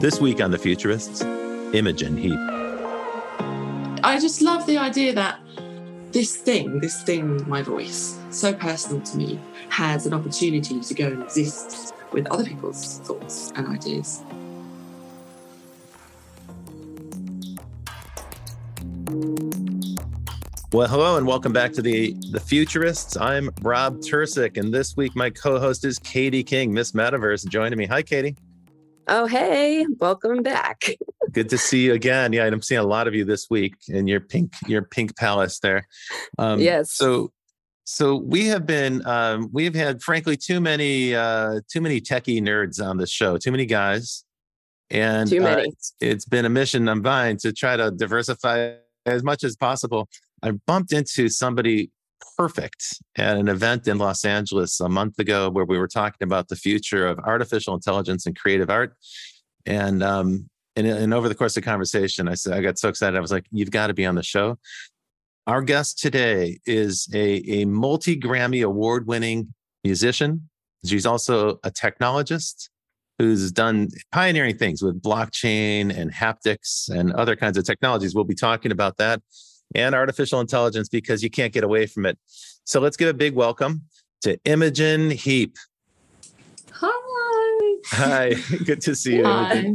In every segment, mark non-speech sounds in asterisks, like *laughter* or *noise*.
This week on The Futurists, Imogen Heap. I just love the idea that this thing, this thing, my voice, so personal to me, has an opportunity to go and exist with other people's thoughts and ideas. Well, hello and welcome back to the the Futurists. I'm Rob Tercek, and this week my co-host is Katie King, Miss Metaverse, joining me. Hi, Katie. Oh, hey, welcome back. *laughs* Good to see you again. Yeah, I'm seeing a lot of you this week in your pink, your pink palace there. Um, yes. So, so we have been, um, we've had, frankly, too many, uh, too many techie nerds on this show. Too many guys, and too many. Uh, it's been a mission of mine to try to diversify as much as possible. I bumped into somebody perfect at an event in Los Angeles a month ago where we were talking about the future of artificial intelligence and creative art. And um, and, and over the course of the conversation, I said I got so excited. I was like, "You've got to be on the show." Our guest today is a, a multi Grammy award winning musician. She's also a technologist who's done pioneering things with blockchain and haptics and other kinds of technologies. We'll be talking about that and artificial intelligence because you can't get away from it. So let's give a big welcome to Imogen Heap. Hi. Hi. *laughs* Good to see you. Hi.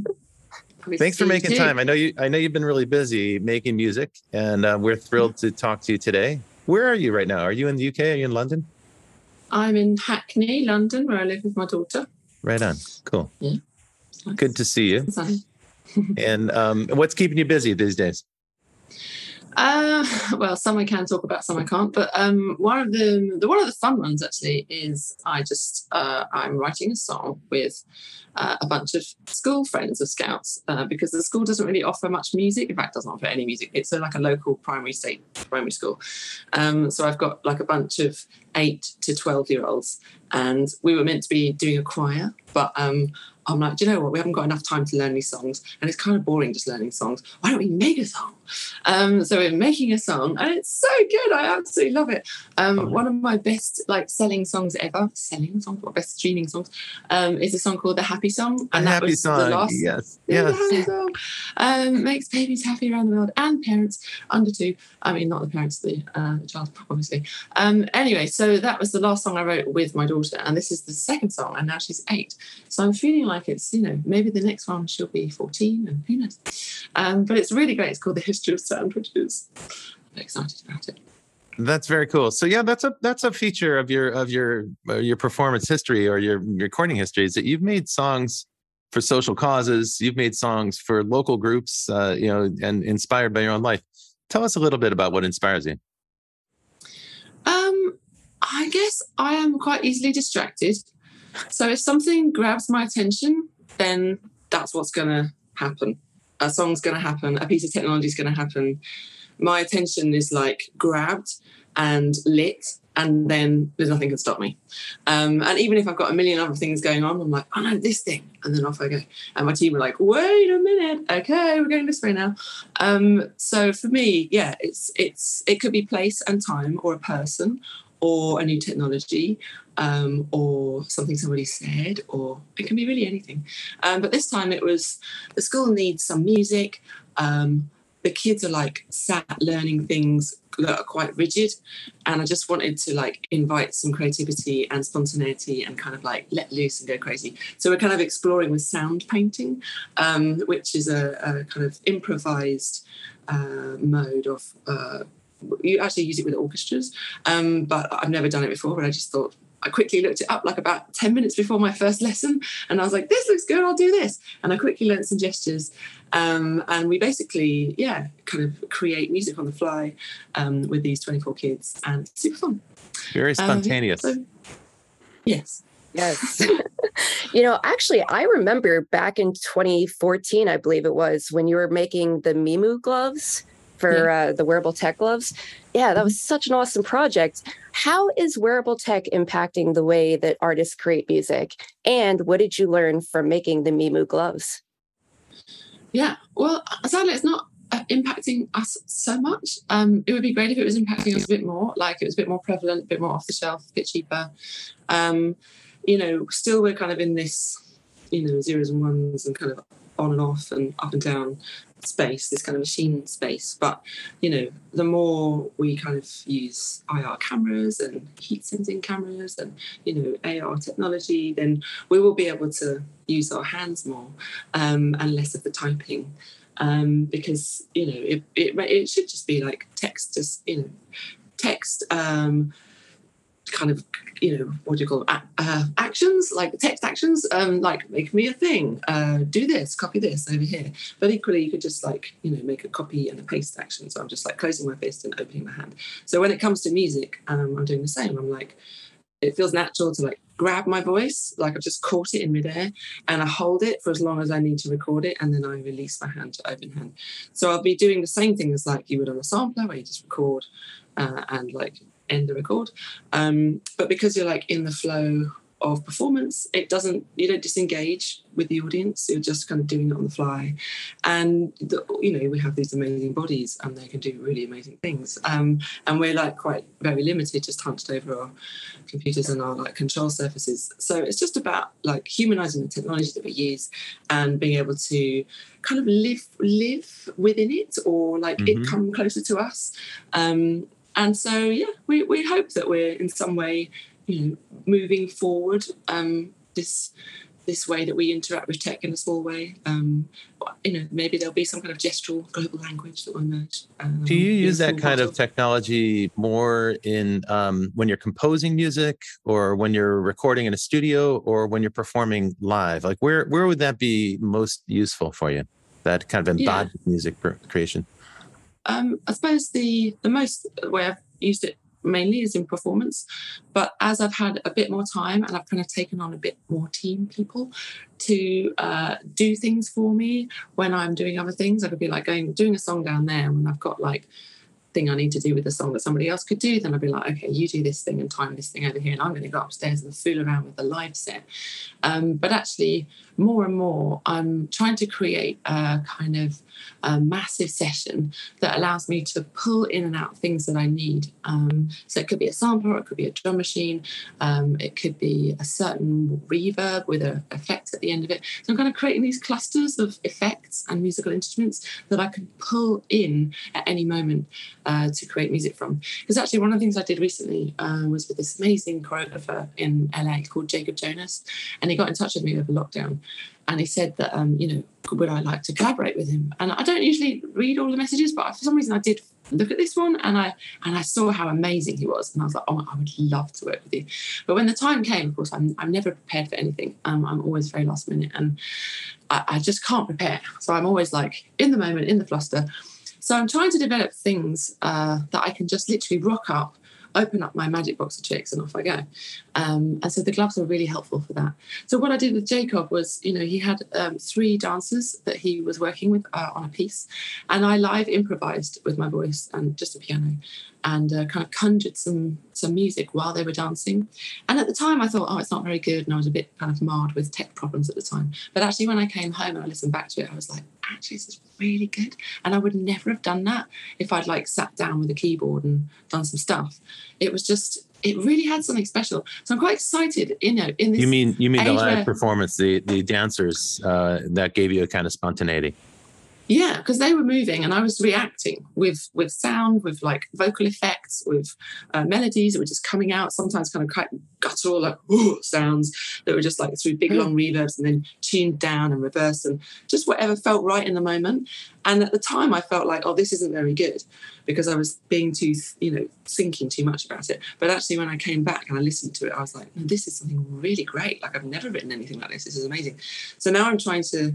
Thanks for making time. I know you. I know you've been really busy making music, and uh, we're thrilled to talk to you today. Where are you right now? Are you in the UK? Are you in London? I'm in Hackney, London, where I live with my daughter. Right on. Cool. Yeah. Nice. Good to see you. *laughs* and um, what's keeping you busy these days? Uh, *laughs* well, some I can talk about, some I can't. But um, one of the, the one of the fun ones actually is I just uh, I'm writing a song with uh, a bunch of school friends of Scouts uh, because the school doesn't really offer much music. In fact, doesn't offer any music. It's a, like a local primary state primary school. Um, so I've got like a bunch of eight to twelve year olds, and we were meant to be doing a choir, but um, I'm like, do you know what? We haven't got enough time to learn these songs, and it's kind of boring just learning songs. Why don't we make a song? Um, so we're making a song, and it's so good. I absolutely love it. Um. One of my best like selling songs ever, selling songs, or best streaming songs, um, is a song called "The Happy Song," and that was song. the last. Yes, yes. The happy song. Um, makes babies happy around the world and parents under two. I mean, not the parents, the, uh, the child, obviously. Um, anyway, so that was the last song I wrote with my daughter, and this is the second song, and now she's eight. So I'm feeling like it's you know maybe the next one she'll be 14, and who knows. Um, but it's really great. It's called "The History." History of sound, I'm excited about it. That's very cool. So yeah, that's a that's a feature of your of your uh, your performance history or your recording history is that you've made songs for social causes. You've made songs for local groups, uh, you know, and inspired by your own life. Tell us a little bit about what inspires you. Um, I guess I am quite easily distracted. So if something grabs my attention, then that's what's going to happen a song's going to happen, a piece of technology is going to happen. My attention is like grabbed and lit, and then there's nothing can stop me. Um, and even if I've got a million other things going on, I'm like, oh no, this thing, and then off I go. And my team are like, wait a minute, okay, we're going this way now. Um, so for me, yeah, it's it's it could be place and time, or a person, or a new technology, um, or something somebody said, or it can be really anything. Um, but this time it was the school needs some music. Um, the kids are like sat learning things that are quite rigid, and I just wanted to like invite some creativity and spontaneity and kind of like let loose and go crazy. So we're kind of exploring with sound painting, um, which is a, a, kind of improvised uh, mode of. Uh, you actually use it with orchestras, um, but I've never done it before. But I just thought I quickly looked it up like about 10 minutes before my first lesson. And I was like, this looks good, I'll do this. And I quickly learned some gestures. Um, and we basically, yeah, kind of create music on the fly um, with these 24 kids. And super fun. Very um, spontaneous. Um, so, yes. Yes. you know, actually, I remember back in 2014, I believe it was, when you were making the Mimu gloves for yeah. uh, the wearable tech gloves. Yeah, that was such an awesome project. How is wearable tech impacting the way that artists create music? And what did you learn from making the Mimu gloves? Yeah, well, sadly, it's not uh, impacting us so much. Um, it would be great if it was impacting us a bit more, like it was a bit more prevalent, a bit more off the shelf, a bit cheaper. Um, you know, still we're kind of in this, you know, zeros and ones and kind of on and off and up and down space, this kind of machine space. But you know, the more we kind of use IR cameras and heat sensing cameras and you know AR technology, then we will be able to use our hands more um, and less of the typing. Um, because you know it, it it should just be like text, just you know, text um, kind of you know what do you call them? Uh, actions like text actions um like make me a thing uh do this copy this over here. But equally you could just like you know make a copy and a paste action. So i'm just like closing my fist and opening my hand. So when it comes to music um i'm doing the same. I'm like it feels natural to like grab my voice. Like i've just caught it in midair and i hold it for as long as i need to record it and then i release my hand to open hand. So i'll be doing the same thing as like you would on a sampler where you just record uh, and like end the record. Um, but because you're like in the flow of performance, it doesn't, you don't disengage with the audience. You're just kind of doing it on the fly. And, the, you know, we have these amazing bodies and they can do really amazing things. Um, and we're like quite very limited, just hunched over our computers and our like control surfaces. So it's just about like humanizing the technology that we use and being able to kind of live live within it or like mm-hmm. it come closer to us. Um, and so yeah we, we hope that we're in some way you know moving forward um, this this way that we interact with tech in a small way. Um, you know maybe there'll be some kind of gestural global language that will emerge um, do you use that kind of technology more in um, when you're composing music or when you're recording in a studio or when you're performing live? Like where where would that be most useful for you? That kind of embodied yeah. music creation um, I suppose the the most way I've used it mainly is in performance, but as I've had a bit more time and I've kind of taken on a bit more team people to uh, do things for me when I'm doing other things, I could be like going doing a song down there when I've got like thing I need to do with the song that somebody else could do, then I'd be like, okay, you do this thing and time this thing over here, and I'm going to go upstairs and fool around with the live set. Um, but actually, more and more, I'm trying to create a kind of a massive session that allows me to pull in and out things that I need. Um, so it could be a sampler, it could be a drum machine, um, it could be a certain reverb with an effect at the end of it. So I'm kind of creating these clusters of effects and musical instruments that I can pull in at any moment uh, to create music from. Because actually, one of the things I did recently uh, was with this amazing choreographer in LA called Jacob Jonas, and he got in touch with me over lockdown and he said that um, you know would I like to collaborate with him? And I don't usually read all the messages, but for some reason I did look at this one and I and I saw how amazing he was, and I was like, oh, I would love to work with you. But when the time came, of course, I'm I'm never prepared for anything. Um, I'm always very last minute, and I, I just can't prepare. So I'm always like in the moment, in the fluster. So I'm trying to develop things uh, that I can just literally rock up open up my magic box of tricks and off I go. Um, and so the gloves are really helpful for that. So what I did with Jacob was, you know, he had um, three dancers that he was working with uh, on a piece, and I live improvised with my voice and just a piano, and uh, kind of conjured some some music while they were dancing. And at the time, I thought, oh, it's not very good, and I was a bit kind of marred with tech problems at the time. But actually, when I came home and I listened back to it, I was like, actually, this is really good. And I would never have done that if I'd like sat down with a keyboard and done some stuff. It was just it really had something special. So I'm quite excited. You know, in this. You mean you mean the live where, performance, the the dancers uh, that gave you a kind of spontaneity. Yeah, because they were moving and I was reacting with with sound, with like vocal effects, with uh, melodies that were just coming out. Sometimes kind of quite guttural, like ooh, sounds that were just like through big long reverbs and then tuned down and reversed and just whatever felt right in the moment. And at the time, I felt like, oh, this isn't very good because I was being too, you know, thinking too much about it. But actually, when I came back and I listened to it, I was like, no, this is something really great. Like I've never written anything like this. This is amazing. So now I'm trying to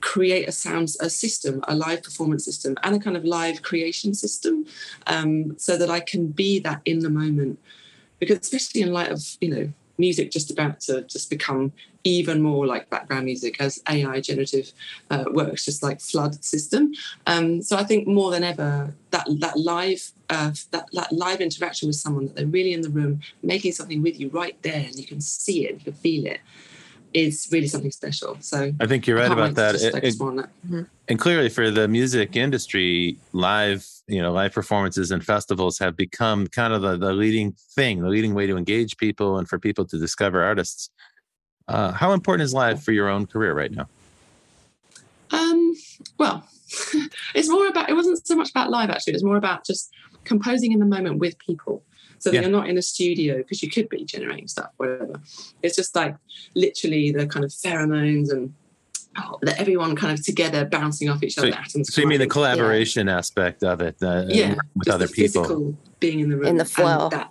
create a sound a system a live performance system and a kind of live creation system um, so that i can be that in the moment. Because especially in light of you know music just about to just become even more like background music as ai generative uh, works just like flood system. Um, so i think more than ever that that live uh, that, that live interaction with someone that they're really in the room making something with you right there and you can see it you can feel it is really something special. So I think you're right about that. It, it, mm-hmm. And clearly, for the music industry, live you know live performances and festivals have become kind of the, the leading thing, the leading way to engage people and for people to discover artists. Uh, how important is live for your own career right now? well, *laughs* it's more about. It wasn't so much about live actually. It was more about just composing in the moment with people. So that Yeah. you're not in a studio because you could be generating stuff, whatever. It's just like literally the kind of pheromones and oh, that everyone kind of together bouncing off each So- other. atoms So you mean the colliding. collaboration aspect of it, uh, Yeah, with other the people? being in the room In the and flow. that-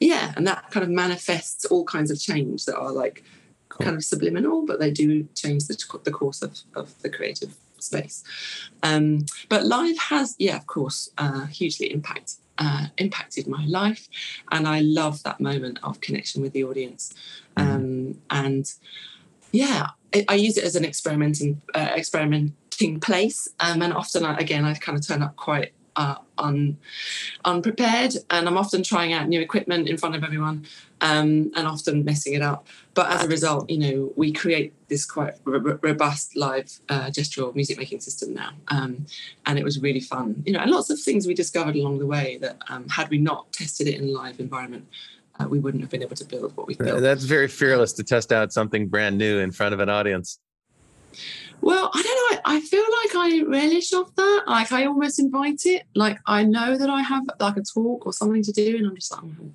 yeah, and that kind of manifests all kinds of change that are like Cool. kind of subliminal, but they do change the, the course of, of the creative space. Um, but live has, yeah, of course, uh, hugely impact uh, impacted my life, and I love that moment of connection with the audience. Um, and yeah, I, I use it as an experimenting uh, experimenting place, um, and often I, again I kind of turn up quite uh, un, unprepared, and I'm often trying out new equipment in front of everyone, um, and often messing it up. But as a result, you know, we create this quite r- robust live uh, gestural music making system now, um, and it was really fun. You know, and lots of things we discovered along the way that um, had we not tested it in a live environment. Uh, we wouldn't have been able to build what we built. That's very fearless to test out something brand new in front of an audience. Well, I don't know. I, I feel like I relish off that. Like I almost invite it. Like I know that I have like a talk or something to do, and I'm just like, oh,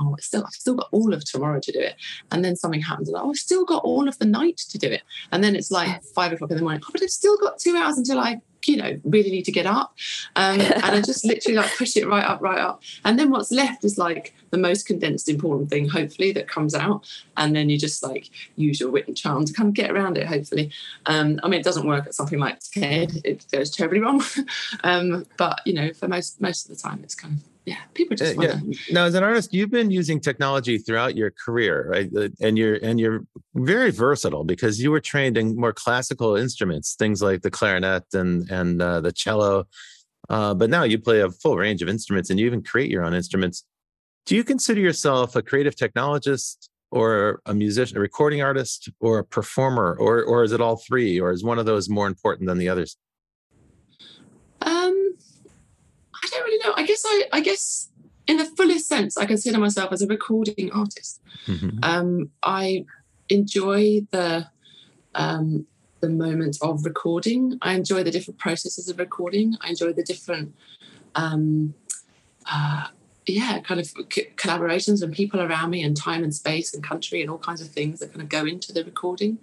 oh it's still I've still got all of tomorrow to do it. And then something happens, and oh, I've still got all of the night to do it. And then it's like five o'clock in the morning. Oh, but I've still got two hours until I, you know, really need to get up. Um, and I just literally like push it right up, right up. And then what's left is like the most condensed, important thing, hopefully, that comes out. And then you just like use your wit and charm to kind of get around it, hopefully. Um, I mean, it doesn't work at something like TED; it goes terribly wrong. *laughs* um, but you know, for most most of the time, it's kind of yeah, people just want yeah. Now, as an artist, you've been using technology throughout your career, right? Uh, And you're and you're very versatile because you were trained in more classical instruments, things like the clarinet and and uh, the cello. Uh, but now you play a full range of instruments, and you even create your own instruments. Do you consider yourself a creative technologist, or a musician, a recording artist, or a performer, or or is it all three, or is one of those more important than the others? Um, don't really know. I guess I, I guess in the fullest sense, I consider myself as a recording artist. Mhm. Um, I enjoy the um, the moment of recording. I enjoy the different processes of recording. I enjoy the different, um, uh, yeah, kind of c- collaborations and people around me, and time and space and country and all kinds of things that kind of go into the recording.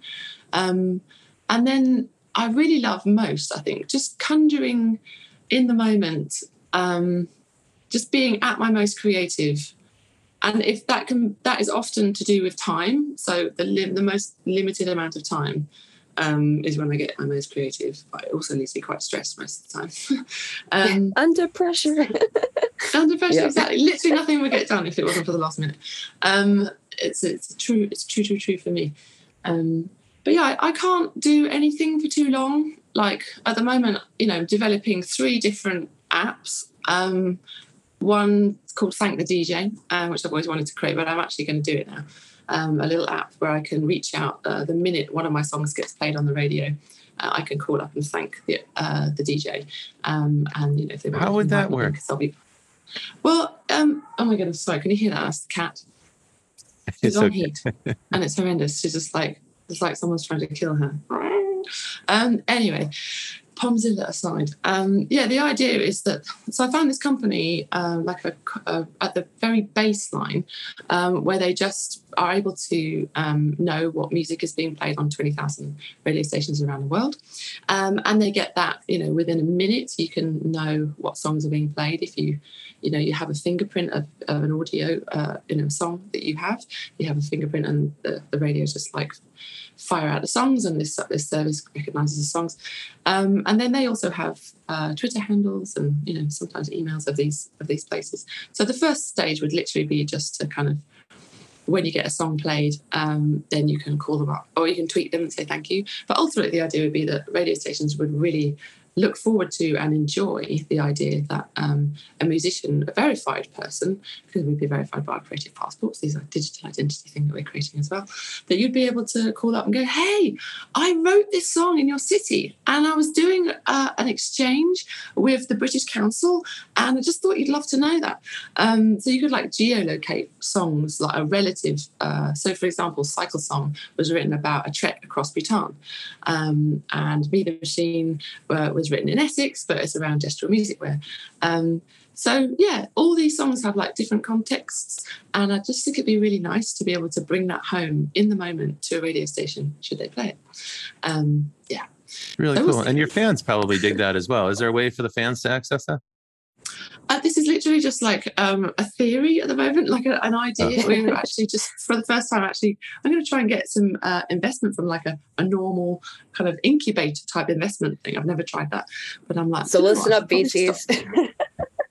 Um, and then I really love most, I think, just conjuring in the moment, um, just being at my most creative and if that can that is often to do with time so the lim- the most limited amount of time um, is when I get my most creative. But it also to be quite stressed most of the time. *laughs* um, *laughs* Under pressure. *laughs* under pressure, Yeah. exactly. Literally nothing would get done if it wasn't for the last minute. Um, it's it's true. It's true, true, true for me. Um, but yeah, I, I can't do anything for too long. Like at the moment, you know, developing three different apps. Um, one called Thank the DJ, uh, which I've always wanted to create, but I'm actually going to do it now. Um, a little app where I can reach out uh, the minute one of my songs gets played on the radio. Uh, I can call up and thank the uh, the DJ, um, and you know if they How would that work? me in, I'll be- Well, um, oh my goodness, sorry, can you hear that? That's the cat. She's It's on okay. heat, *laughs* and it's horrendous. She's just like it's like someone's trying to kill her. Um, anyway, Pomzilla aside, um, yeah, the idea is that so I found this company um, like a, a, at the very baseline um, where they just are able to um, know what music is being played on twenty thousand radio stations around the world, um, and they get that you know within a minute you can know what songs are being played. If you you know you have a fingerprint of, of an audio uh, in a song that you have you have a fingerprint and the, the radio just like fire out the songs and this this service recognizes the songs. Um, and then they also have uh, twitter handles and you know sometimes emails of these of these places so the first stage would literally be just to kind of when you get a song played, um, then you can call them up or you can tweet them and say thank you. But ultimately, the idea would be that radio stations would really look forward to and enjoy the idea that um, a musician, a verified person, because we'd be verified by our creative passports, these are digital identity thing that we're creating as well, that you'd be able to call up and go, hey, I wrote this song in your city and I was doing uh, an exchange with the British Council and I just thought you'd love to know that. Um, so you could like geolocate songs like a relative. Uh, so for example, Cycle Song was written about a trek across Bhutan um, and Me the Machine uh, was written in Essex, but it's around gestural music wear. Um, so yeah, all these songs have like different contexts, and I just think it'd be really nice to be able to bring that home in the moment to a radio station should they play it. Um, yeah, really cool. And your fans probably dig that as well. Is there a way for the fans to access that? Uh, this is literally just like um, a theory at the moment, like a, an idea. Oh. We're actually just for the first time. Actually, I'm going to try and get some uh, investment from like a, a normal kind of incubator type investment thing. I've never tried that, but I'm like, so listen up, VCs.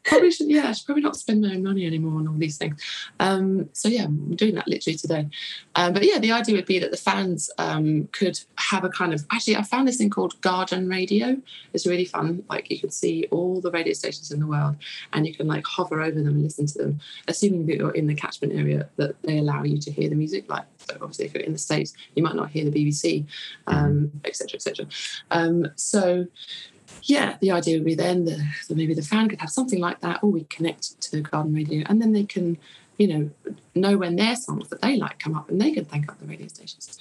Probably should yeah I should probably not spend my own money anymore on all these things. Um, so yeah I'm doing that literally today. Um, but yeah the idea would be that the fans um, could have a kind of actually I found this thing called garden radio. It's really fun. Like you can see all the radio stations in the world and you can like hover over them and listen to them assuming that you're in the catchment area that they allow you to hear the music. Like so obviously if you're in the states you might not hear the BBC um, etc etc um, so yeah, the idea would be then that maybe the fan could have something like that, or we connect to the Garden Radio, and then they can, you know, know when their songs that they like come up, and they can thank up the radio stations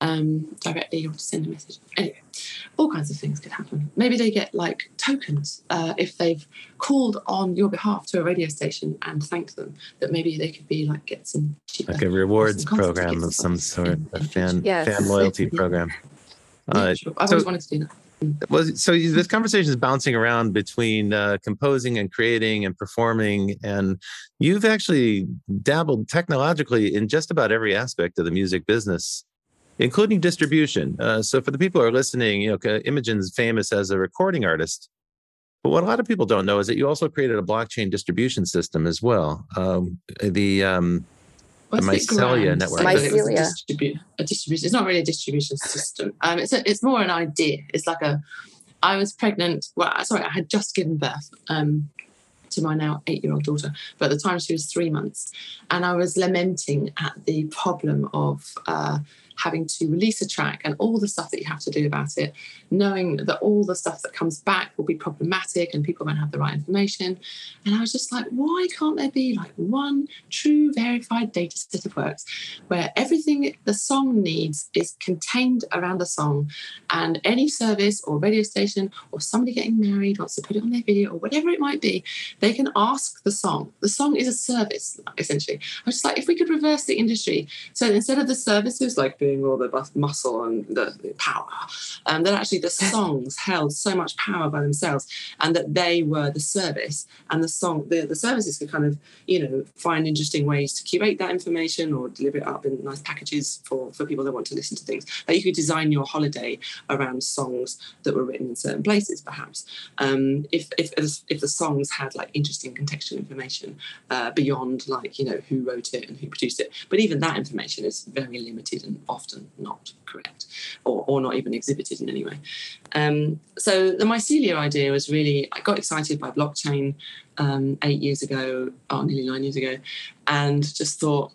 um, directly or to send a message. Anyway, all kinds of things could happen. Maybe they get like tokens uh, if they've called on your behalf to a radio station and thanked them. That maybe they could be like get some cheaper, like a rewards program of some sort, a fan yes. fan loyalty program. Yeah, uh, sure. I've so, always wanted to do that well so this conversation is bouncing around between uh, composing and creating and performing and you've actually dabbled technologically in just about every aspect of the music business including distribution. Uh, so for the people who are listening you know imogen's famous as a recording artist but what a lot of people don't know is that you also created a blockchain distribution system as well. Um, the um, the Mycelia network. Mycelia. A, distribu- a, distribution. It's not really a distribution system. Um, it's a, it's more an idea. It's like a. I was pregnant. Well, sorry, I had just given birth. Um, to my now eight year old daughter, but at the time she was three months. And I was lamenting at the problem of uh, having to release a track and all the stuff that you have to do about it, knowing that all the stuff that comes back will be problematic and people won't have the right information. And I was just like, why can't there be like one true verified data set of works where everything the song needs is contained around the song and any service or radio station or somebody getting married wants to put it on their video or whatever it might be, they can ask the song. The song is a service, essentially. I was just like, if we could reverse the industry, so instead of the services like doing all the muscle and the, the power, and that actually the *laughs* songs held so much power by themselves, and that they were the service, and the song, the, the services could kind of, you know, find interesting ways to curate that information or deliver it up in nice packages for for people that want to listen to things. That you could design your holiday around songs that were written in certain places, perhaps. Um, if if if the songs had like interesting contextual information uh, beyond like you know who wrote it and who produced it, but even that information is very limited and often often not correct or, or not even exhibited in any way. Um, so the mycelia idea was really, I got excited by blockchain um, eight years ago, or nearly nine years ago, and just thought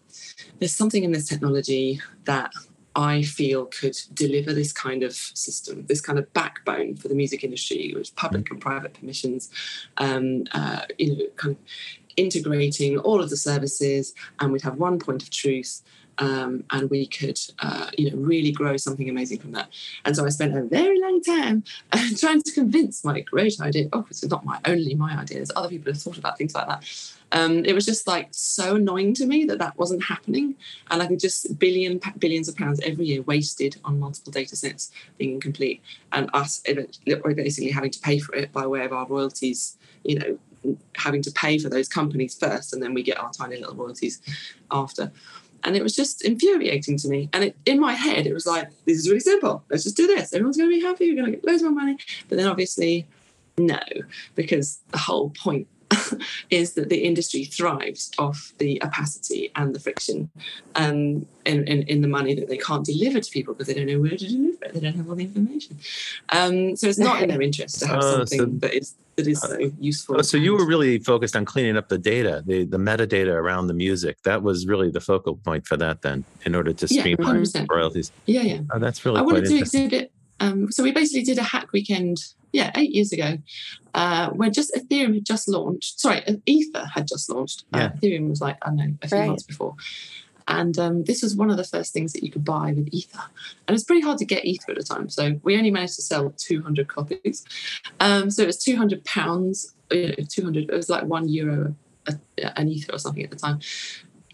there's something in this technology that I feel could deliver this kind of system, this kind of backbone for the music industry with public and private permissions, um, uh, you know, kind of integrating all of the services, and we'd have one point of truth um, and we could, uh, you know, really grow something amazing from that. And so I spent a very long time uh, *laughs* trying to convince my great idea. Oh, it's not my only my idea. There's other people have thought about things like that. Um, it was just like so annoying to me that that wasn't happening, and I could just billion billions of pounds every year wasted on multiple data sets being incomplete, and us basically having to pay for it by way of our royalties. You know, having to pay for those companies first, and then we get our tiny little royalties after. And it was just infuriating to me. And it, in my head, it was like, this is really simple. Let's just do this. Everyone's going to be happy. You're going to get loads more money. But then obviously, no, because the whole point *laughs* is that the industry thrives off the opacity and the friction um, in, in, in, the money that they can't deliver to people because they don't know where to deliver it. They don't have all the information. Um, so it's not in their interest to have *laughs* uh, something so, that is that is so useful. Oh, so you were really focused on cleaning up the data, the, the metadata around the music. That was really the focal point for that then, in order to streamline yeah, royalties. Yeah, yeah. Oh, that's really I wanted to exhibit um, so we basically did a hack weekend, yeah, eight years ago, uh, when just Ethereum had just launched. Sorry, Ether had just launched. Uh, yeah. Uh, Ethereum was like I don't know a few right. months before, and um, this was one of the first things that you could buy with Ether, and it's pretty hard to get Ether at the time. So we only managed to sell 200 copies. Um, so it was 200 pounds. You know, 200. It was like one euro a, an Ether or something at the time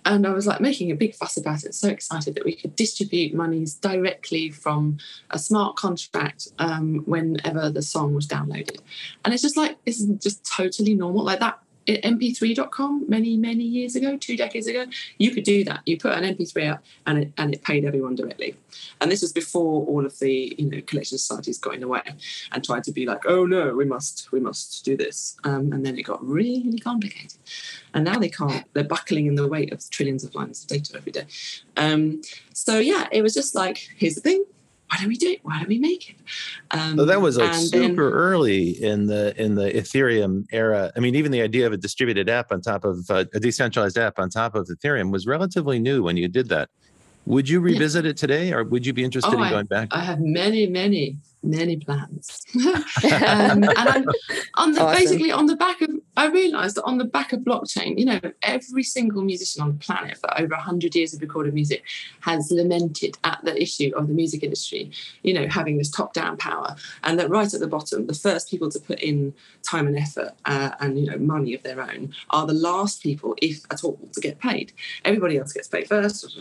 and I was like making a big fuss about it. So excited that we could distribute monies directly from a smart contract um, whenever the song was downloaded, and it's just like it's just totally normal. Like that mp3.com many many years ago two decades ago you could do that. You put an mp3 up and it and it paid everyone directly. And this was before all of the you know collection societies got in the way and tried to be like oh no we must we must do this. Um, and then it got really complicated. And now they can't they're buckling in the weight of trillions of lines of data every day. Um, so yeah it was just like here's the thing why don't we do it? Why don't we make it? Um, so that was like super then, early in the in the Ethereum era. I mean, even the idea of a distributed app on top of uh, a decentralized app on top of Ethereum was relatively new when you did that. Would you revisit yeah. it today, or would you be interested oh, in going back? I have many, many many plans. *laughs* *laughs* um, and I'm on the, awesome. basically on the back of, I realized that on the back of blockchain, you know, every single musician on the planet for over 100 years of recorded music has lamented at the issue of the music industry, you know, having this top down power. And that right at the bottom, the first people to put in time and effort uh, and, you know, money of their own are the last people, if at all, to get paid. Everybody else gets paid first,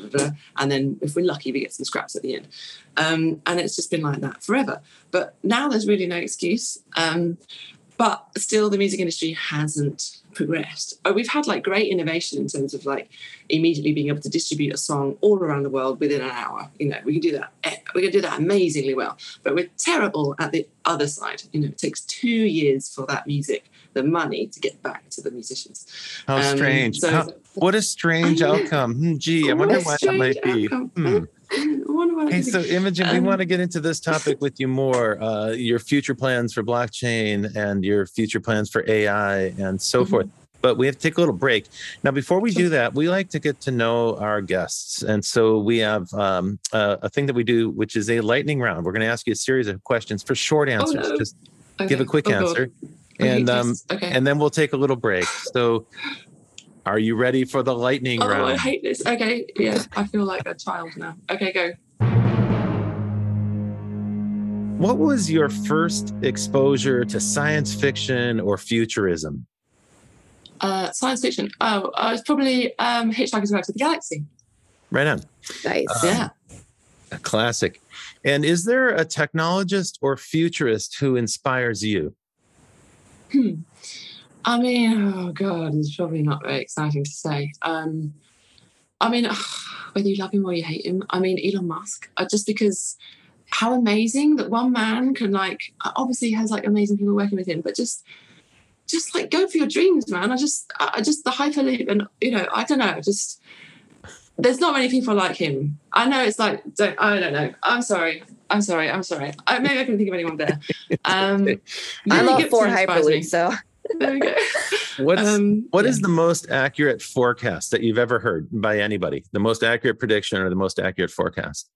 and then if we're lucky, we get some scraps at the end. Um, and it's just been like that forever. But now there's really no excuse. Um, but still, the music industry hasn't progressed. Oh, we've had like great innovation in terms of like immediately being able to distribute a song all around the world within an hour. You know, we can do that. Eh, we can do that amazingly well. But we're terrible at the other side. You know, it takes two years for that music, the money, to get back to the musicians. How um, strange! So, How, what a strange *laughs* outcome. Hmm, gee, I wonder why that might be. Hmm. *laughs* Hey, so Imogen, um, we want to get into this topic with you more. Uh, your future plans for blockchain and your future plans for AI and so mm-hmm. forth. But we have to take a little break. Now, before we do that, we like to get to know our guests. And so we have um, a, a, thing that we do, which is a lightning round. We're going to ask you a series of questions for short oh, answers. Oh, no. Just okay. give a quick oh, answer. And um, okay. and then we'll take a little break. So are you ready for the lightning oh, round? I hate this. Okay, yeah, I feel like a child now. Okay, go. What was your first exposure to science fiction or futurism? Uh, science fiction. Oh, I was probably um, Hitchhiker's Guide to the Galaxy. Right on. Nice. Uh, yeah. A classic. And is there a technologist or futurist who inspires you? Hmm. I mean, oh god, it's probably not very exciting to say. Um, I mean, ugh, *sighs* whether you love him or you hate him, I mean, Elon Musk, uh, just because how amazing that one man can like obviously has like amazing people working with him, but just just like go for your dreams, man. I just I just the hyperloop and you know I don't know just there's not many people like him. I know it's like don't I don't know. I'm sorry. I'm sorry. I'm sorry. I, maybe I can think of anyone better. Um, *laughs* I'm all for hyperloop, so there we go. *laughs* What's um, what yeah. is the most accurate forecast that you've ever heard by anybody? The most accurate prediction or the most accurate forecast?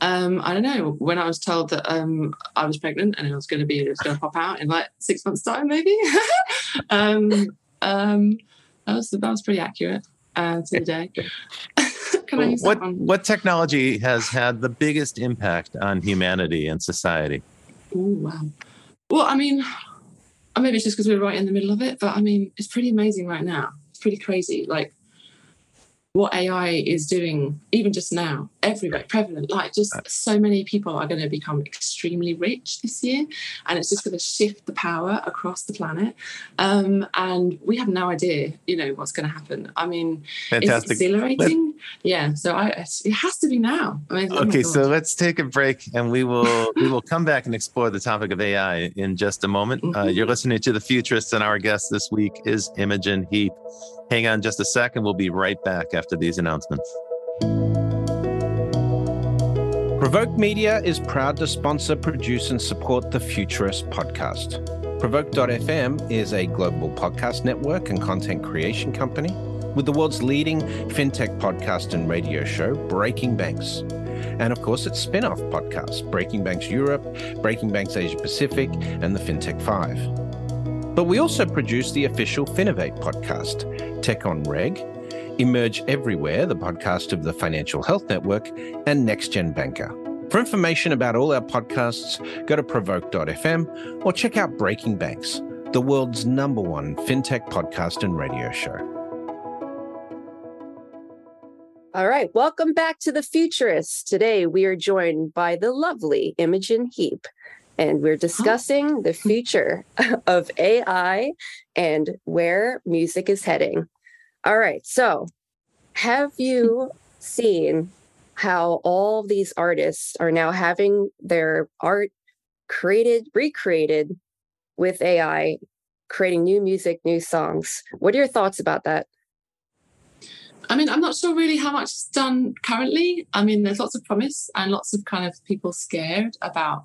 Um, I don't know. When I was told that um, I was pregnant and I was going to be, it was going to pop out in like six months' time, maybe. *laughs* um, um, that was that was pretty accurate uh, to the day. *laughs* Can I use what what technology has had the biggest impact on humanity and society? Oh wow. Well, I mean, maybe it's just because we're right in the middle of it, but I mean, it's pretty amazing right now. It's pretty crazy. Like what AI is doing, even just now, everywhere, prevalent. Like just so many people are going to become extremely rich this year, and it's just going to shift the power across the planet. Um, and we have no idea, you know, what's going to happen. I mean, Fantastic. it's exhilarating. Let- yeah. So I, it has to be now. I mean, oh okay, oh so let's take a break, and we will we will come back and explore the topic of AI in just a moment. Uh, mm-hmm. Uh, you're listening to the Futurists, and our guest this week is Imogen Heap. Hang on just a second. We'll be right back after these announcements. Provoke Media is proud to sponsor, produce, and support the Futurist podcast. Provoke.fm is a global podcast network and content creation company with the world's leading fintech podcast and radio show, Breaking Banks. And of course, its spin off podcast, Breaking Banks Europe, Breaking Banks Asia Pacific, and the FinTech 5. But we also produce the official Finovate podcast, Tech on Reg, Emerge Everywhere, the podcast of the Financial Health Network, and Next Gen Banker. For information about all our podcasts, go to provoke.fm or check out Breaking Banks, the world's number one fintech podcast and radio show. All right, welcome back to the Futurists. Today we are joined by the lovely Imogen Heap, and we're discussing *gasps* the future *laughs* of AI and where music is heading. All right. So, have you seen how all these artists are now having their art created, recreated with AI, creating new music, new songs? What are your thoughts about that? I mean, I'm not sure really how much is done currently. I mean, there's lots of promise and lots of kind of people scared about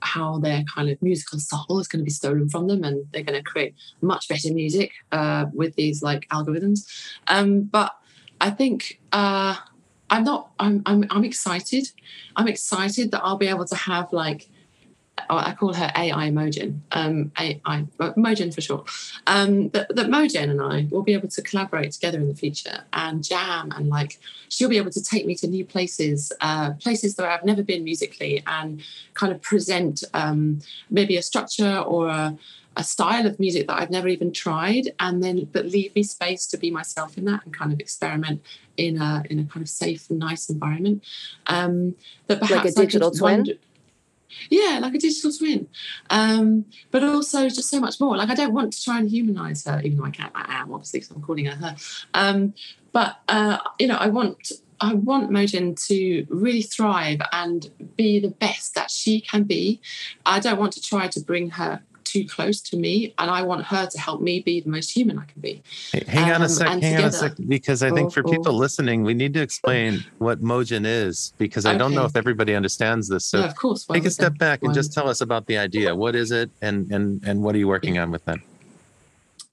how their kind of musical soul is going to be stolen from them and they're going to create much better music uh, with these like algorithms. Um, but i think uh, i'm not I'm, I'm i'm excited. I'm excited that i'll be able to have like I call her AI Mogen, um, AI Mogen for short. Um, that, that Mogen and I will be able to collaborate together in the future and jam and like she'll be able to take me to new places, uh, places that I've never been musically, and kind of present um, maybe a structure or a, a style of music that I've never even tried, and then but leave me space to be myself in that and kind of experiment in a in a kind of safe and nice environment. Um, that perhaps like a digital twin. Wonder, yeah, like a digital twin. Um, but also just so much more. Like I don't want to try and humanize her, even though I can't. I am obviously because I'm calling her her. Um, but uh, you know, I want I want Mogen to really thrive and be the best that she can be. I don't want to try to bring her too close to me, and I want her to help me be the most human I can be. Hey, hang um, on a sec. Hang together, on a sec, because I think for people listening, we need to explain what Mogen is, because I okay. don't know if everybody understands this. So, of course. Take a step back and just tell us about the idea. What is it, and and and what are you working on with that?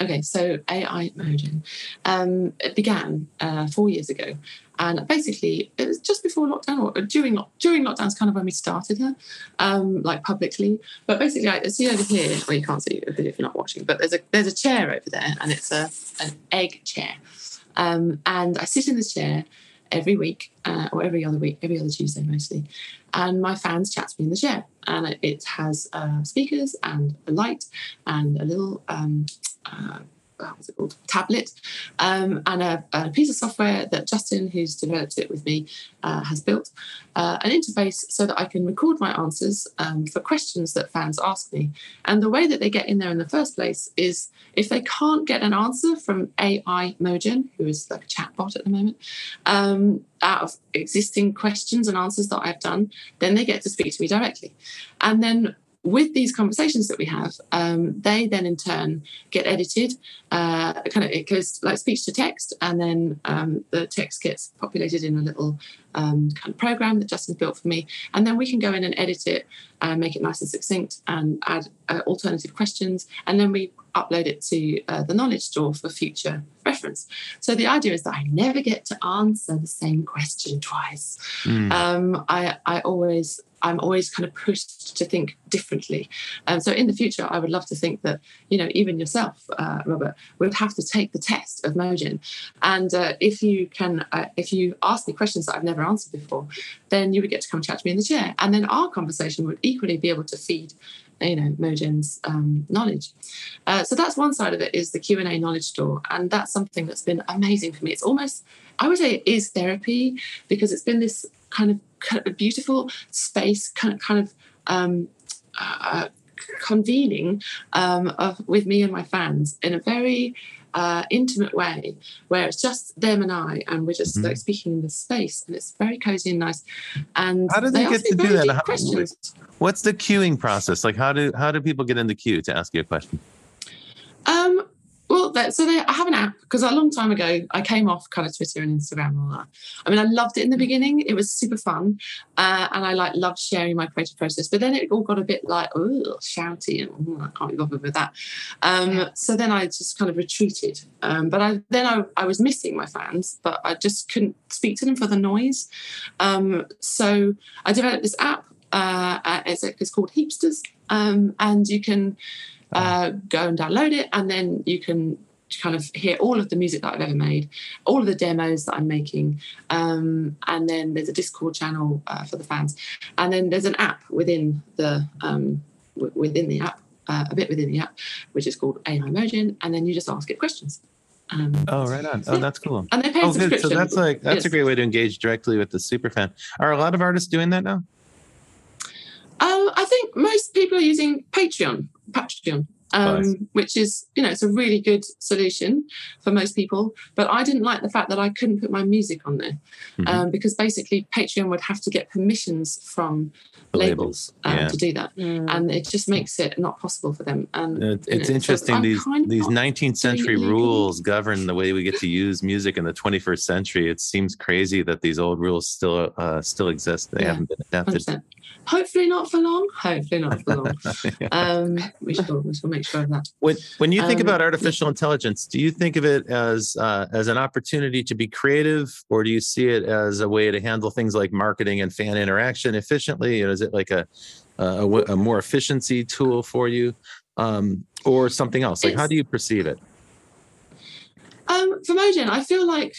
Okay, so AI Mogen. Um, it began uh, four years ago, and basically it was just before lockdown or during during lockdown is kind of when we started her, um, like publicly. But basically, I see over here. Well, you can't see if you're not watching, but there's a there's a chair over there, and it's a an egg chair, um, and I sit in the chair every week uh, or every other week, every other Tuesday mostly. And my fans chat to me in the chair, and it has uh, speakers and a light and a little um, uh, what's it called? Tablet. Um, and a, a, piece of software that justin who's developed it with me uh, has built uh, an interface so that i can record my answers um, for questions that fans ask me. And the way that they get in there in the first place is if they can't get an answer from ai mogen who is like a chatbot at the moment um, out of existing questions and answers that i've done then they get to speak to me directly. And then with these conversations that we have, um, they then in turn get edited. Uh, kind of it goes like speech to text, and then um, the text gets populated in a little um, kind of program that Justin's built for me, and then we can go in and edit it and make it nice and succinct and add uh, alternative questions, and then we upload it to uh, the knowledge store for future reference. So the idea is that I never get to answer the same question twice. Mm. Um, I, I always I'm always kind of pushed to think differently. Um, so in the future, I would love to think that, you know, even yourself, uh, Robert, would have to take the test of Mogen. And uh, if you can, uh, if you ask me questions that I've never answered before, then you would get to come chat to me in the chair. And then our conversation would equally be able to feed you know Mogen's um, knowledge. Uh, so that's one side of it is the Q and A knowledge store, and that's something that's been amazing for me. It's almost I would say it is therapy because it's been this kind of, kind of beautiful space, kind of, kind of um, uh, convening um, of, with me and my fans in a very uh, intimate way where it's just them and I, and we're just Mhm. like speaking in this space, and it's very cozy and nice. And How do they ask get to do that? How- questions. What's the queuing process? Like how do how do people get in the queue to ask you a question? Um, well, that, so they, I have an app because a long time ago I came off kind of Twitter and Instagram and all that. I mean, I loved it in the beginning; it was super fun, uh, and I like loved sharing my creative process. But then it all got a bit like oh, shouty, and "Ooh, I can't be bothered with that. Um, so then I just kind of retreated. Um, but I then I, I was missing my fans, but I just couldn't speak to them for the noise. Um, so I developed this app. Uh, uh, it's, it's called Heapsters, um, and you can uh, go and download it, and then you can kind of hear all of the music that I've ever made, all of the demos that I'm making, um, and then there's a Discord channel uh, for the fans, and then there's an app within the um, w- within the app, uh, a bit within the app, which is called AI Mogen, and then you just ask it questions. Um, Oh, right on. Oh, that's cool. and they pay Oh, good. So that's like that's a great way to engage directly with the super fan. Are a lot of artists doing that now? Um, I think most people are using Patreon, Patreon, um, Nice. which is you know it's a really good solution for most people. But I didn't like the fact that I couldn't put my music on there Mhm. um, because basically Patreon would have to get permissions from The labels, um, yeah. to do that, and it just makes it not possible for them. And It- you It's know, so interesting I'm these kind of these 19th century doing it legally. rules govern the way we get to use music in the 21st century. It seems crazy that these old rules still uh, still exist. They Yeah, haven't been adapted. 100%. Hopefully not for long. Hopefully not for long. *laughs* Yeah. um, we shall we shall make sure that. When when you think Um, about artificial intelligence, do you think of it as uh, as an opportunity to be creative, or do you see it as a way to handle things like marketing and fan interaction efficiently? Or is it like a a more efficiency tool for you, um, or something else? Like, how do you perceive it? Um, for Mogen, I feel like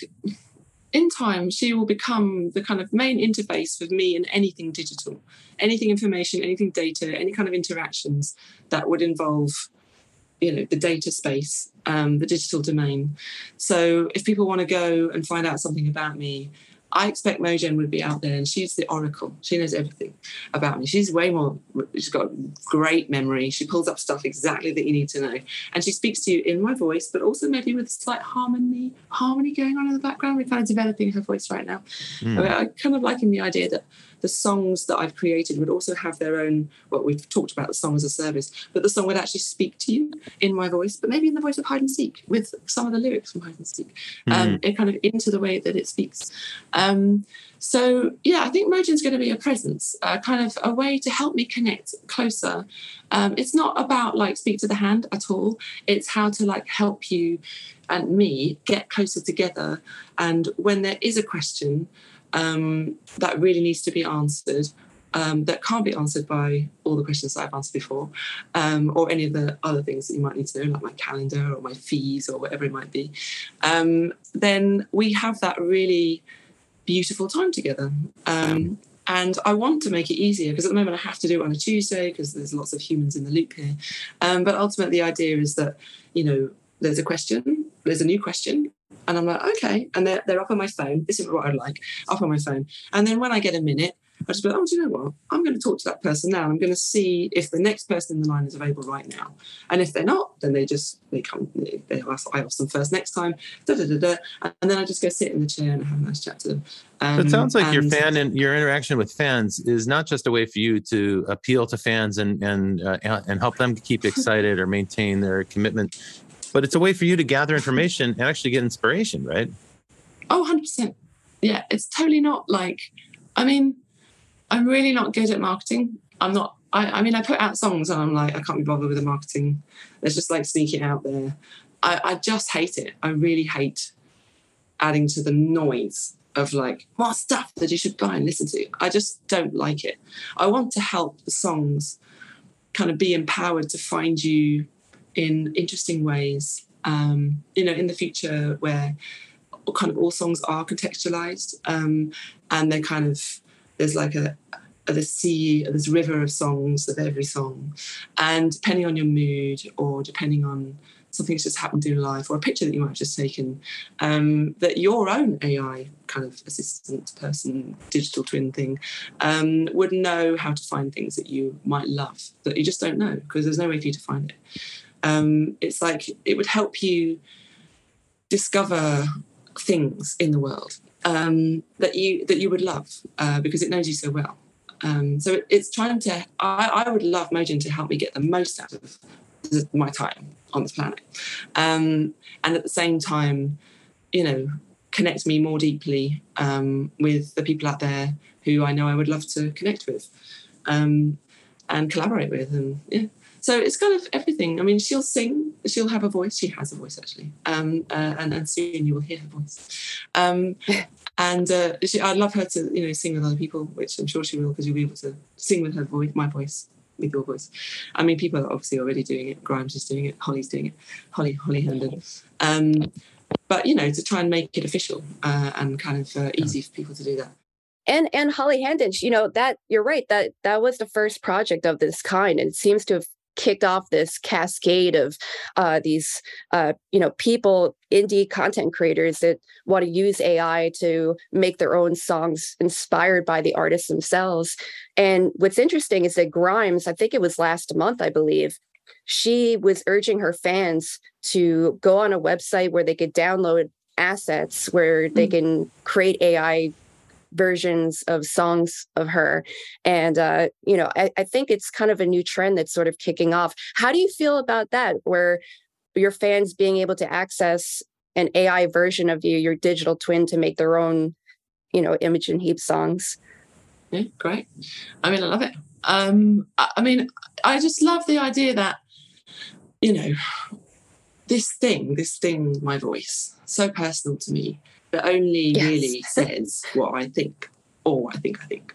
in time she will become the kind of main interface with me and anything digital, anything information, anything data, any kind of interactions that would involve, you know, the data space, um, the digital domain. So if people want to go and find out something about me, I expect Mogen would be out there and she's the oracle. She knows everything about me. She's way more, she's got great memory. She pulls up stuff exactly that you need to know. And she speaks to you in my voice, but also maybe with a slight harmony, harmony going on in the background. We're kind of developing her voice right now. Hmm. I, mean, I kind of liking the idea that the songs that I've created would also have their own, what we've talked about, the song as a service, but the song would actually speak to you in my voice, but maybe in the voice of hide and seek with some of the lyrics from hide and seek um, it kind of into the way that it speaks. Um, so yeah, I think Mogen's going to be a presence, uh, kind of a way to help me connect closer. Um, it's not about like speak to the hand at all. It's how to like help you and me get closer together. And when there is a question um, that really needs to be answered. Um, that can't be answered by all the questions that I've answered before, um, or any of the other things that you might need to know, like my calendar or my fees or whatever it might be um, then we have that really beautiful time together. Um, and I want to make it easier because at the moment I have to do it on a Tuesday because there's lots of humans in the loop here. Um, but ultimately, the idea is that, you know, there's a question, there's a new question. And I'm like, okay. And they're, they're up on my phone. This is what I'd like, up on my phone. And then when I get a minute, I just like, oh, do you know what? I'm going to talk to that person now. I'm going to see if the next person in the line is available right now. And if they're not, then they just they come. They, they ask, I ask them first next time. Da, da, da, da, and then I just go sit in the chair and have a nice chat to them. So it sounds like your fan and your interaction with fans is not just a way for you to appeal to fans and and uh, and help them keep excited or maintain their commitment, but it's a way for you to gather information and actually get inspiration, right? Oh, 100%. Yeah, it's totally not like, I mean, I'm really not good at marketing. I'm not, I, I mean, I put out songs and I'm like, I can't be bothered with the marketing. Let's just like sneak it out there. I, I just hate it. I really hate adding to the noise of like more stuff that you should buy and listen to. I just don't like it. I want to help the songs kind of be empowered to find you in interesting ways. Um, you know, in the future where kind of all songs are contextualized um, and they're kind of there's like a, a this sea this river of songs of every song and depending on your mood or depending on something that's just happened in life or a picture that you might have just taken, um, that your own AI kind of assistant person, digital twin thing, um, would know how to find things that you might love that you just don't know because there's no way for you to find it. Um, it's like it would help you discover things in the world um, that you that you would love uh, because it knows you so well. Um, so it, it's trying to. I, I would love Mogen to help me get the most out of my time on this planet, um, and at the same time, you know, connect me more deeply um, with the people out there who I know I would love to connect with um, and collaborate with, and yeah. So it's kind of everything. I mean, she'll sing, she'll have a voice. She has a voice actually, um, uh, and, and soon you will hear her voice. Um, *laughs* and uh, she, I'd love her to, you know, sing with other people, which I'm sure she will, because you'll be able to sing with her voice, my voice, with your voice. I mean, people are obviously already doing it. Grimes is doing it. Holly's doing it. Holly, Holly Herndon. Um, but you know, to try and make it official uh, and kind of uh, easy for people to do that and and Holly Herndon, you know that you're right that that was the first project of this kind, and it seems to have kicked off this cascade of uh, these uh, you know people indie content creators that want to use ai to make their own songs inspired by the artists themselves and what's interesting is that grimes i think it was last month i believe she was urging her fans to go on a website where they could download assets where they hmm. can create ai versions of songs of her. And, uh, you know, I, I think it's kind of a new trend that's sort of kicking off. How do you feel about that, where your fans being able to access an AI version of you, your digital twin, to make their own, you know, Imogen Heap songs? Yeah, great. I mean, I love it. Um, I mean, I just love the idea that, you know, this thing, this thing, my voice, so personal to me, that only yes. really says what I think or I think I think.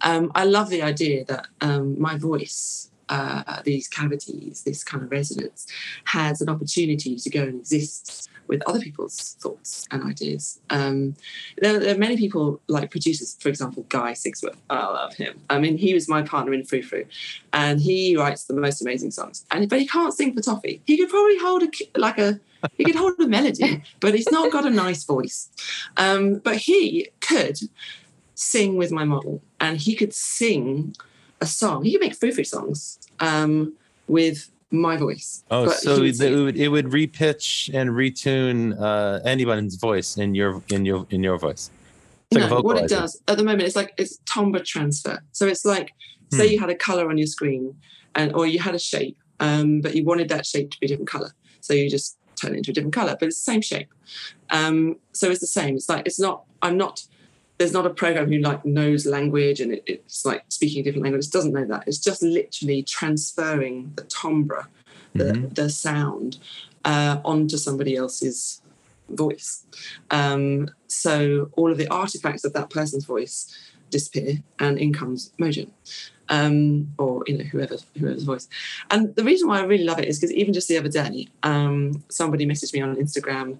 Um, I love the idea that um, my voice, uh, these cavities, this kind of resonance, has an opportunity to go and exist with other people's thoughts and ideas. Um, there, there, are many people like producers, for example, Guy Sigsworth. I love him. I mean, he was my partner in Frou Frou, and he writes the most amazing songs. And but he can't sing for toffee. He could probably hold a like a he could hold a melody, *laughs* but he's not got a nice voice. Um, but he could sing with my model, and he could sing a song. He could make Frou Frou songs um, with my voice. Oh, so it would, it would repitch and retune uh, anyone's voice in your in your in your voice. Like no, what it does at the moment, it's like it's timbre transfer. So it's like say hmm. you had a color on your screen, and or you had a shape, um, but you wanted that shape to be a different color. So you just turn it into a different color, but it's the same shape. Um, so it's the same. It's like it's not. I'm not. There's not a program who like knows language and it, it's like speaking a different language. It doesn't know that. It's just literally transferring the timbre, the, mm-hmm. the sound, uh, onto somebody else's voice. Um, so all of the artifacts of that person's voice disappear, and in comes Mogen um, or you know whoever whoever's voice. And the reason why I really love it is because even just the other day, um, somebody messaged me on Instagram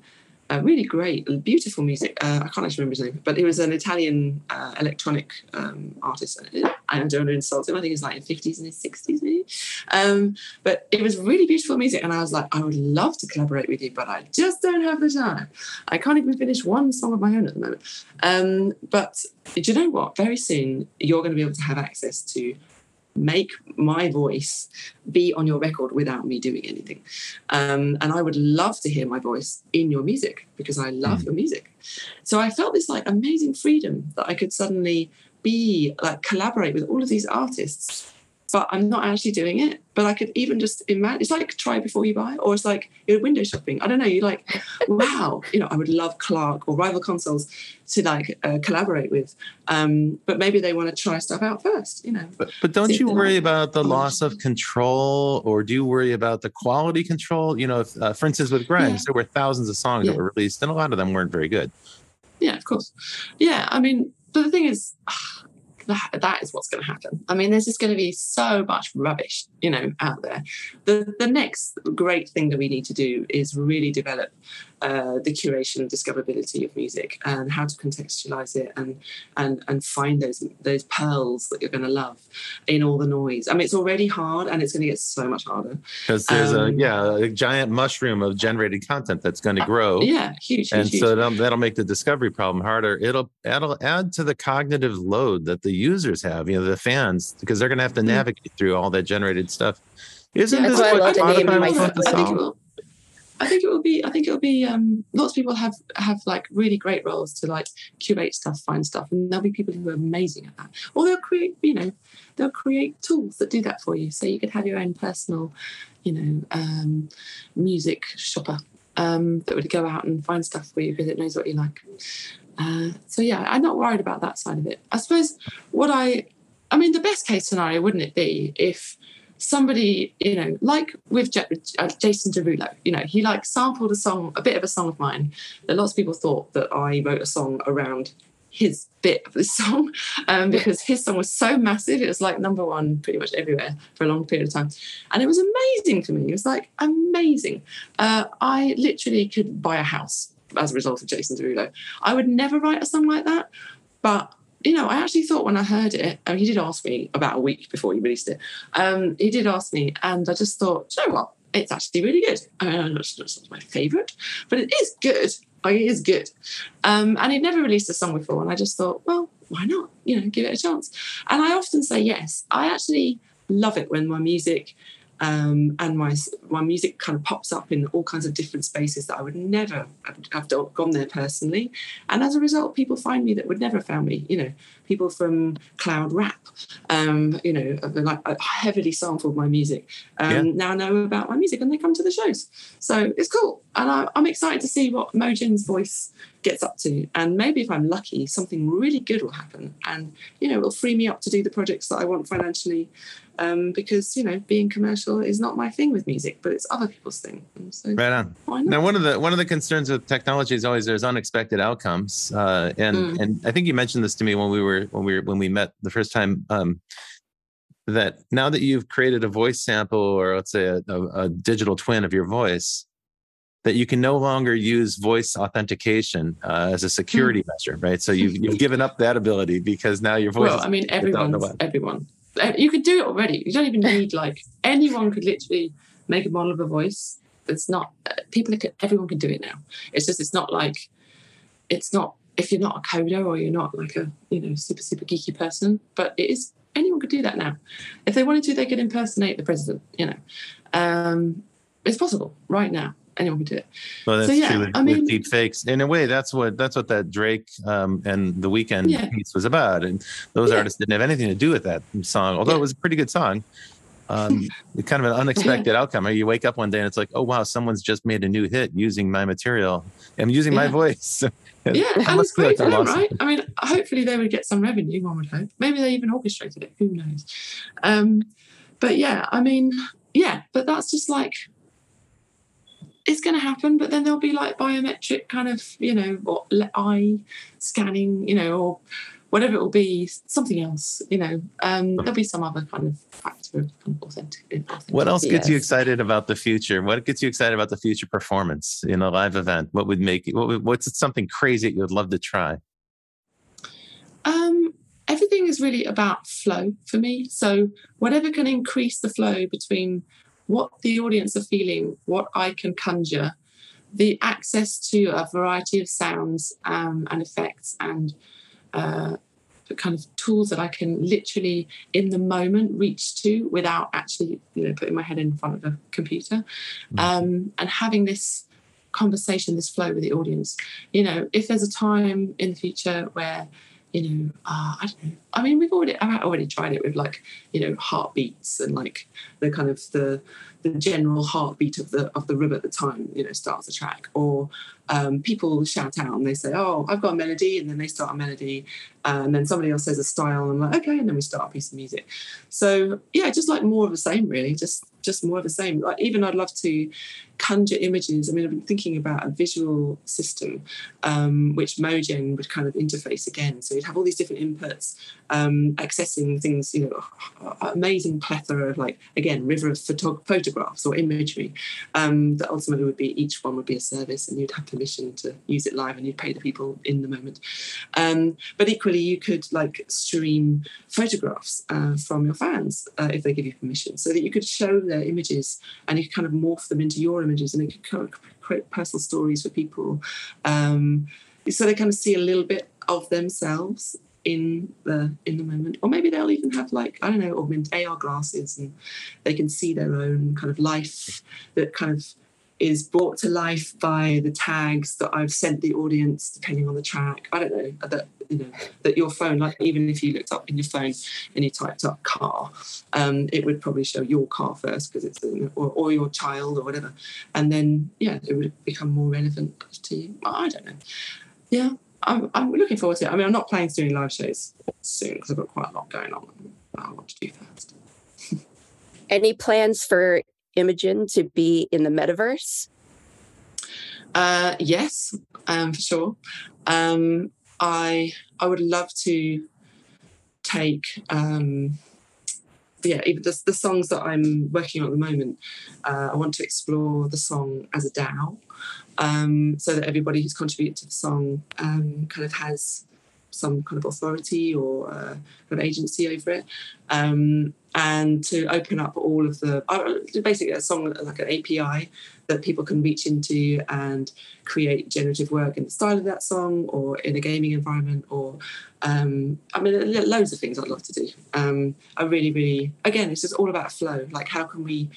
really great, beautiful music. Uh, I can't actually remember his name, but he was an Italian uh, electronic um, artist. I don't want to insult him. I think he's like in 50s and his 60s, maybe. Um, but it was really beautiful music. And I was like, I would love to collaborate with you, but I just don't have the time. I can't even finish one song of my own at the moment. Um, but do you know what? Very soon, you're going to be able to have access to make my voice be on your record without me doing anything. Um, and I would love to hear my voice in your music because I love mm. your music. So I felt this like amazing freedom that I could suddenly be like collaborate with all of these artists but I'm not actually doing it. But I could even just imagine it's like try before you buy, or it's like you're window shopping. I don't know. You're like, *laughs* wow, you know, I would love Clark or rival consoles to like uh, collaborate with, um, but maybe they want to try stuff out first, you know. But, but don't you worry about the loss of control, or do you worry about the quality control? You know, if, uh, for instance, with Grimes, yeah. there were thousands of songs yeah. that were released, and a lot of them weren't very good. Yeah, of course. Yeah, I mean, but the thing is that, that is what's going to happen. I mean, there's just going to be so much rubbish, you know, out there. The the next great thing that we need to do is really develop uh, the curation and discoverability of music and how to contextualize it and and and find those those pearls that you're going to love in all the noise. I mean, it's already hard and it's going to get so much harder because there's um, a yeah a giant mushroom of generated content that's going to uh, grow. Uh, yeah, huge, huge and huge. so that'll, that'll make the discovery problem harder. It'll it'll add to the cognitive load that the users have, you know, the fans, because they're going to have to mm. navigate through all that generated stuff. Isn't yeah, this what I Spotify I think it will be. I think it will be. Um, lots of people have have like really great roles to like curate stuff, find stuff, and there'll be people who are amazing at that. Or they'll create, you know, they'll create tools that do that for you. So you could have your own personal, you know, um, music shopper um, that would go out and find stuff for you because it knows what you like. Uh, so yeah, I'm not worried about that side of it. I suppose what I, I mean, the best case scenario wouldn't it be if somebody, you know, like with J- uh, Jason Derulo, you know, he like sampled a song, a bit of a song of mine. That lots of people thought that I wrote a song around his bit of the *laughs* song um, because his song was so massive. It was like number one pretty much everywhere for a long period of time. And it was amazing to me. It was like amazing. Uh, I literally could buy a house as a result of Jason Derulo. I would never write a song like that, but you know, I actually thought when I heard it, he did ask me about a week before he released it. Um, he did ask me, and I just thought, you know what? It's actually really good. I mean, it's not my favourite, but it is good. Like, it is good. Um, and he'd never released a song before, and I just thought, well, why not? You know, give it a chance. And I often say yes. I actually love it when my music um, and my my music kind of pops up in all kinds of different spaces that I would never have gone there personally, and as a result, people find me that would never have found me. You know, people from cloud rap, um, you know, like heavily sampled my music, um, yeah. now know about my music and they come to the shows. So it's cool, and I, am excited to see what Mogen's voice gets up to, and maybe if I'm lucky, something really good will happen, and you know, it'll free me up to do the projects that I want financially um, because you know being commercial is not my thing with music, but it's other people's thing. So right on. Now, one of the one of the concerns with technology is always there's unexpected outcomes, uh, and mm. and I think you mentioned this to me when we were when we were when we met the first time. Um, that now that you've created a voice sample or let's say a, a, a digital twin of your voice, that you can no longer use voice authentication uh, as a security mm. measure, right? So you've, you've given up that ability because now your voice. Well, I mean, everyone, everyone *laughs* you could do it already. You don't even need like anyone could literally make a model of a voice. It's not people. Could, everyone can do it now. It's just it's not like it's not if you're not a coder or you're not like a you know super super geeky person. But it is anyone could do that now. If they wanted to, they could impersonate the president. You know, um, it's possible right now anyone can do it. Well, that's so, yeah, true with, I mean, deep fakes. In a way, that's what that's what that Drake um, and the Weeknd yeah. piece was about. And those yeah. artists didn't have anything to do with that song, although it was a pretty good song. Um, *laughs* kind of an unexpected outcome. You wake up one day and it's like, oh wow, someone's just made a new hit using my material. I'm using my voice. *laughs* yeah, and it's great for them, right? I mean, hopefully they would get some revenue. One would hope. Maybe they even orchestrated it. Who knows? Um, but yeah, I mean, yeah, but that's just like it's going to happen, but then there'll be like biometric kind of, you know, or eye scanning, you know, or whatever it will be, something else, you know, um, there'll be some other kind of factor of kind of authentic, authentic. What else gets you excited about the future? What gets you excited about the future performance in a live event? What would make what would, what's something crazy that you would love to try? Um, everything is really about flow for me. So whatever can increase the flow between what the audience are feeling, what I can conjure, the access to a variety of sounds um, and effects and uh, kind of tools that I can literally in the moment reach to without actually, you know, putting my head in front of a computer, mm-hmm. um, and having this conversation, this flow with the audience. You know, if there's a time in the future where you know, uh, I don't know. I mean, we've already I've already tried it with like, you know, heartbeats and like the kind of the the general heartbeat of the of the room at the time, you know, starts a track. Or um, people shout out and they say, "Oh, I've got a melody," and then they start a melody, uh, and then somebody else says a style, and I'm like, "Okay," and then we start a piece of music. So yeah, just like more of the same, really. Just just more of the same. Like even I'd love to conjure images. I mean, I've been thinking about a visual system um, which Mogen would kind of interface again. So you'd have all these different inputs, um, accessing things, you know, amazing plethora of like again river of photo- photographs or imagery. Um, that ultimately would be each one would be a service, and you'd have permission to use it live, and you'd pay the people in the moment. Um, but equally, you could like stream photographs uh, from your fans uh, if they give you permission, so that you could show their images and you could kind of morph them into your images and it could kind of create personal stories for people. Um, so they kind of see a little bit of themselves in the in the moment or maybe they'll even have like i don't know augmented ar glasses and they can see their own kind of life that kind of is brought to life by the tags that I've sent the audience, depending on the track. I don't know that you know that your phone, like even if you looked up in your phone and you typed up car, um, it would probably show your car first because it's or, or your child or whatever, and then yeah, it would become more relevant to you. I don't know. Yeah, I'm, I'm looking forward to it. I mean, I'm not planning to do any live shows soon because I've got quite a lot going on. I want to do first. *laughs* Any plans for Imogen to be in the metaverse? Uh, yes, um, for sure. Um, I I would love to take um, yeah even the, the songs that I'm working on at the moment. Uh, I want to explore the song as a DAO, um, so that everybody who's contributed to the song um, kind of has some kind of authority or uh, kind of agency over it. Um, and to open up all of the uh, basically a song like an API that people can reach into and create generative work in the style of that song or in a gaming environment or um, I mean loads of things I'd love to do. Um, I really really again it's just all about flow. Like how can we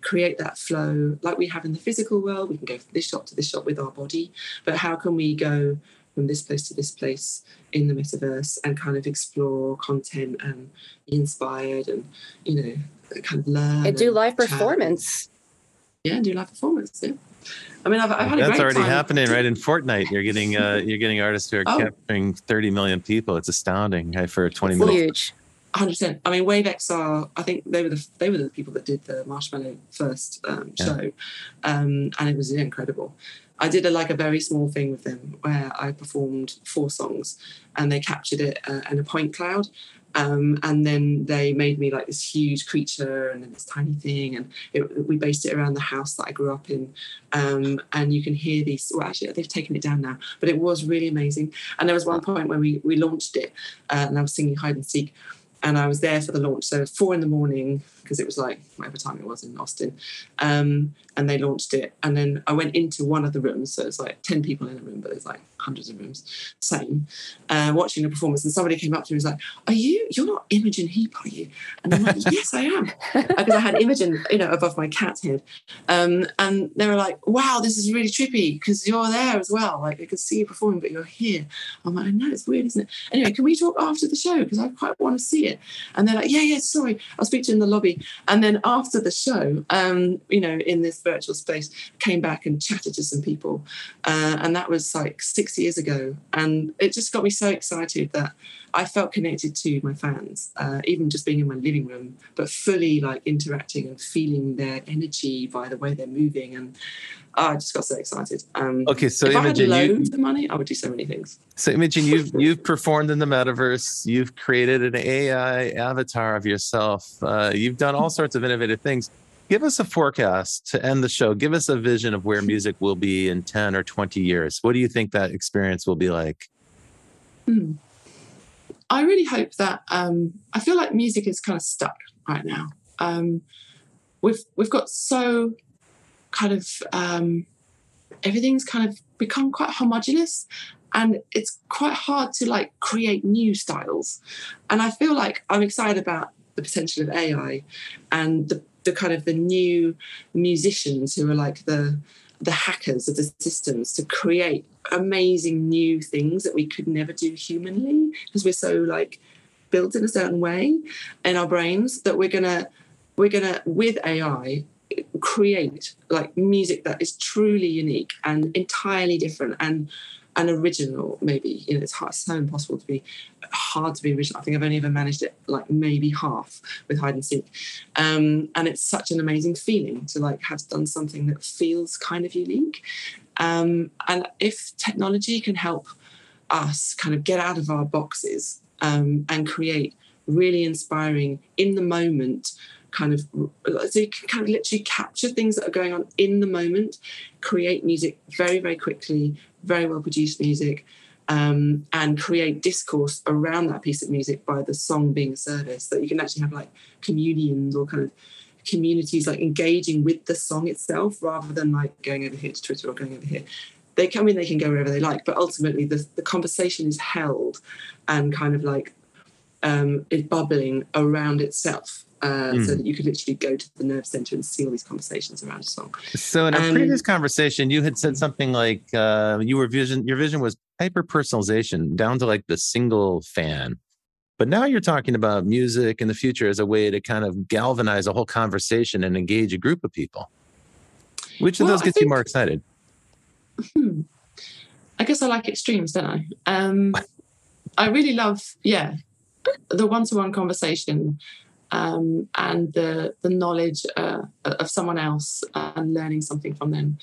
create that flow like we have in the physical world? We can go from this shop to this shop with our body, but how can we go from this place to this place in the metaverse and kind of explore content and be inspired and you know kind of learn and do live chat. performance yeah and do live performance yeah I mean, I've, I've had that's already time. happening right in Fortnite. You're getting uh, you're getting artists who are oh. capturing 30 million people. It's astounding right, for 20 it's minutes. Huge. 100. percent I mean, WaveXR. I think they were the they were the people that did the Marshmello first um, show, um, and it was incredible. I did a, like a very small thing with them where I performed four songs and they captured it uh, in a point cloud. Um, and then they made me like this huge creature and then this tiny thing. And it, we based it around the house that I grew up in. Um, and you can hear these, well, actually, they've taken it down now, but it was really amazing. And there was one point where we, we launched it uh, and I was singing hide and seek and I was there for the launch. So four in the morning, because it was like whatever time it was in Austin. Um, and they launched it. And then I went into one of the rooms. So it's like 10 people in a room, but there's like hundreds of rooms, same, uh, watching the performance. And somebody came up to me and was like, Are you, you're not Imogen Heap, are you? And I'm like, Yes, I am. *laughs* Because I had Imogen, you know, above my cat's head. Um, and they were like, Wow, this is really trippy because you're there as well. Like I could see you performing, but you're here. I'm like, I know, it's weird, isn't it? Anyway, can we talk after the show? Because I quite want to see it. And they're like, Yeah, yeah, sorry. I'll speak to you in the lobby. And then after the show, um, you know, in this virtual space, came back and chatted to some people. Uh, and that was like six years ago. And it just got me so excited that I felt connected to my fans, uh, even just being in my living room, but fully like interacting and feeling their energy by the way they're moving. And oh, I just got so excited. Um, okay, so if Imogen, I had loads you, of money, I would do so many things. So Imogen, you've *laughs* you've performed in the metaverse. You've created an AI avatar of yourself. Uh, you've done all sorts of innovative things. Give us a forecast to end the show. Give us a vision of where music will be in 10 or 20 years. What do you think that experience will be like? Hmm. I really hope that um, I feel like music is kind of stuck right now. Um, we've we've got so kind of um, everything's kind of become quite homogenous and it's quite hard to like create new styles and i feel like i'm excited about the potential of ai and the, the kind of the new musicians who are like the the hackers of the systems to create amazing new things that we could never do humanly because we're so like built in a certain way in our brains that we're gonna we're gonna with AI create like music that is truly unique and entirely different and an original maybe you know it's hard, so impossible to be hard to be original. I think i've only ever managed it like maybe half with hide and seek. Um, and it's such an amazing feeling to like have done something that feels kind of unique. Um, and if technology can help us kind of get out of our boxes um, and create really inspiring in the moment kind of so you can kind of literally capture things that are going on in the moment create music very very quickly very well produced music um, and create discourse around that piece of music by the song being a service that you can actually have like communions or kind of communities like engaging with the song itself rather than like going over here to twitter or going over here. They come in they can go wherever they like but ultimately the, the conversation is held and kind of like um, is bubbling around itself uh, mm. so that you could literally go to the nerve center and see all these conversations around a song. So in a um, previous conversation, you had said something like uh, you were vision. Your vision was hyper personalization down to like the single fan. But now you're talking about music in the future as a way to kind of galvanize a whole conversation and engage a group of people. Which of well, those gets think, you more excited? Hmm, I guess I like extremes, don't I? Um, *laughs* I really love, yeah, the one-to-one conversation um, and the the knowledge uh, of someone else and learning something from them,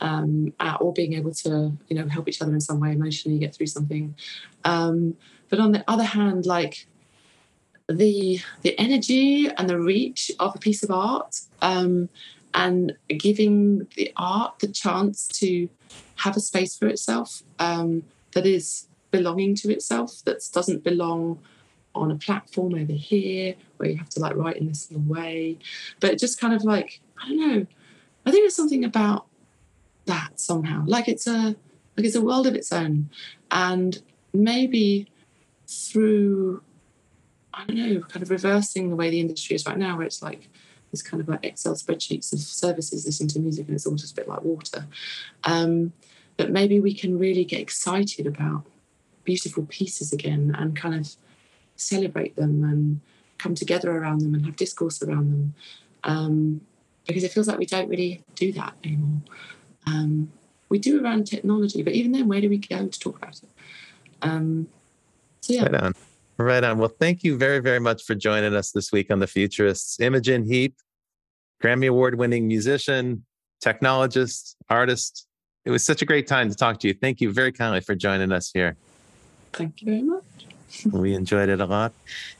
um, or being able to you know help each other in some way emotionally get through something. Um, but on the other hand, like the the energy and the reach of a piece of art um, and giving the art the chance to have a space for itself um, that is belonging to itself that doesn't belong on a platform over here where you have to like write in this way. But just kind of like, I don't know. I think there's something about that somehow. Like it's a like it's a world of its own. And maybe through I don't know, kind of reversing the way the industry is right now, where it's like this kind of like Excel spreadsheets of services listening to music and it's all just a bit like water. Um, that maybe we can really get excited about beautiful pieces again and kind of celebrate them and come together around them and have discourse around them. Um, because it feels like we don't really do that anymore. Um, we do around technology, but even then, where do we go to talk about it? Um, so yeah. Right on. Right on. Well, thank you very, very much for joining us this week on The Futurists. Imogen Heap, Grammy Award winning musician, technologist, artist. It was such a great time to talk to you. Thank you very kindly for joining us here. Thank you very much *laughs* we enjoyed it a lot.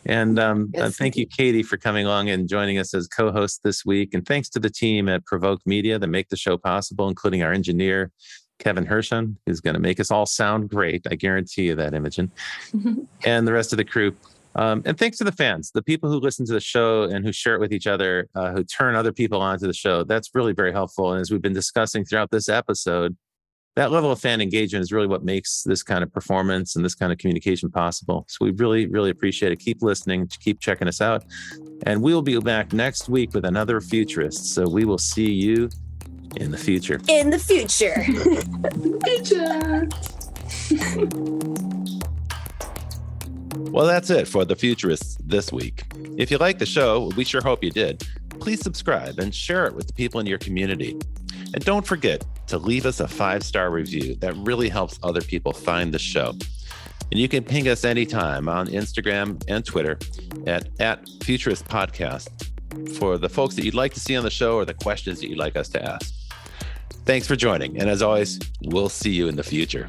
And um, yes. uh, thank you, Katie, for coming along and joining us as co host this week. And thanks to the team at Provoke Media that make the show possible, including our engineer, Kevin Hershon, who's going to make us all sound great. I guarantee you that, Imogen. *laughs* and the rest of the crew. Um, and thanks to the fans, the people who listen to the show and who share it with each other, uh, who turn other people onto the show. That's really very helpful. And as we've been discussing throughout this episode, that level of fan engagement is really what makes this kind of performance and this kind of communication possible. So we really, really appreciate it. Keep listening, keep checking us out. And we'll be back next week with another futurist. So we will see you in the future. In the future. *laughs* future. well, that's it for the futurists this week. If you like the show, we sure hope you did. Please subscribe and share it with the people in your community. And don't forget to leave us a five star review. That really helps other people find the show. And you can ping us anytime on Instagram and Twitter at, at Futurist Podcast for the folks that you'd like to see on the show or the questions that you'd like us to ask. Thanks for joining. And as always, we'll see you in the future.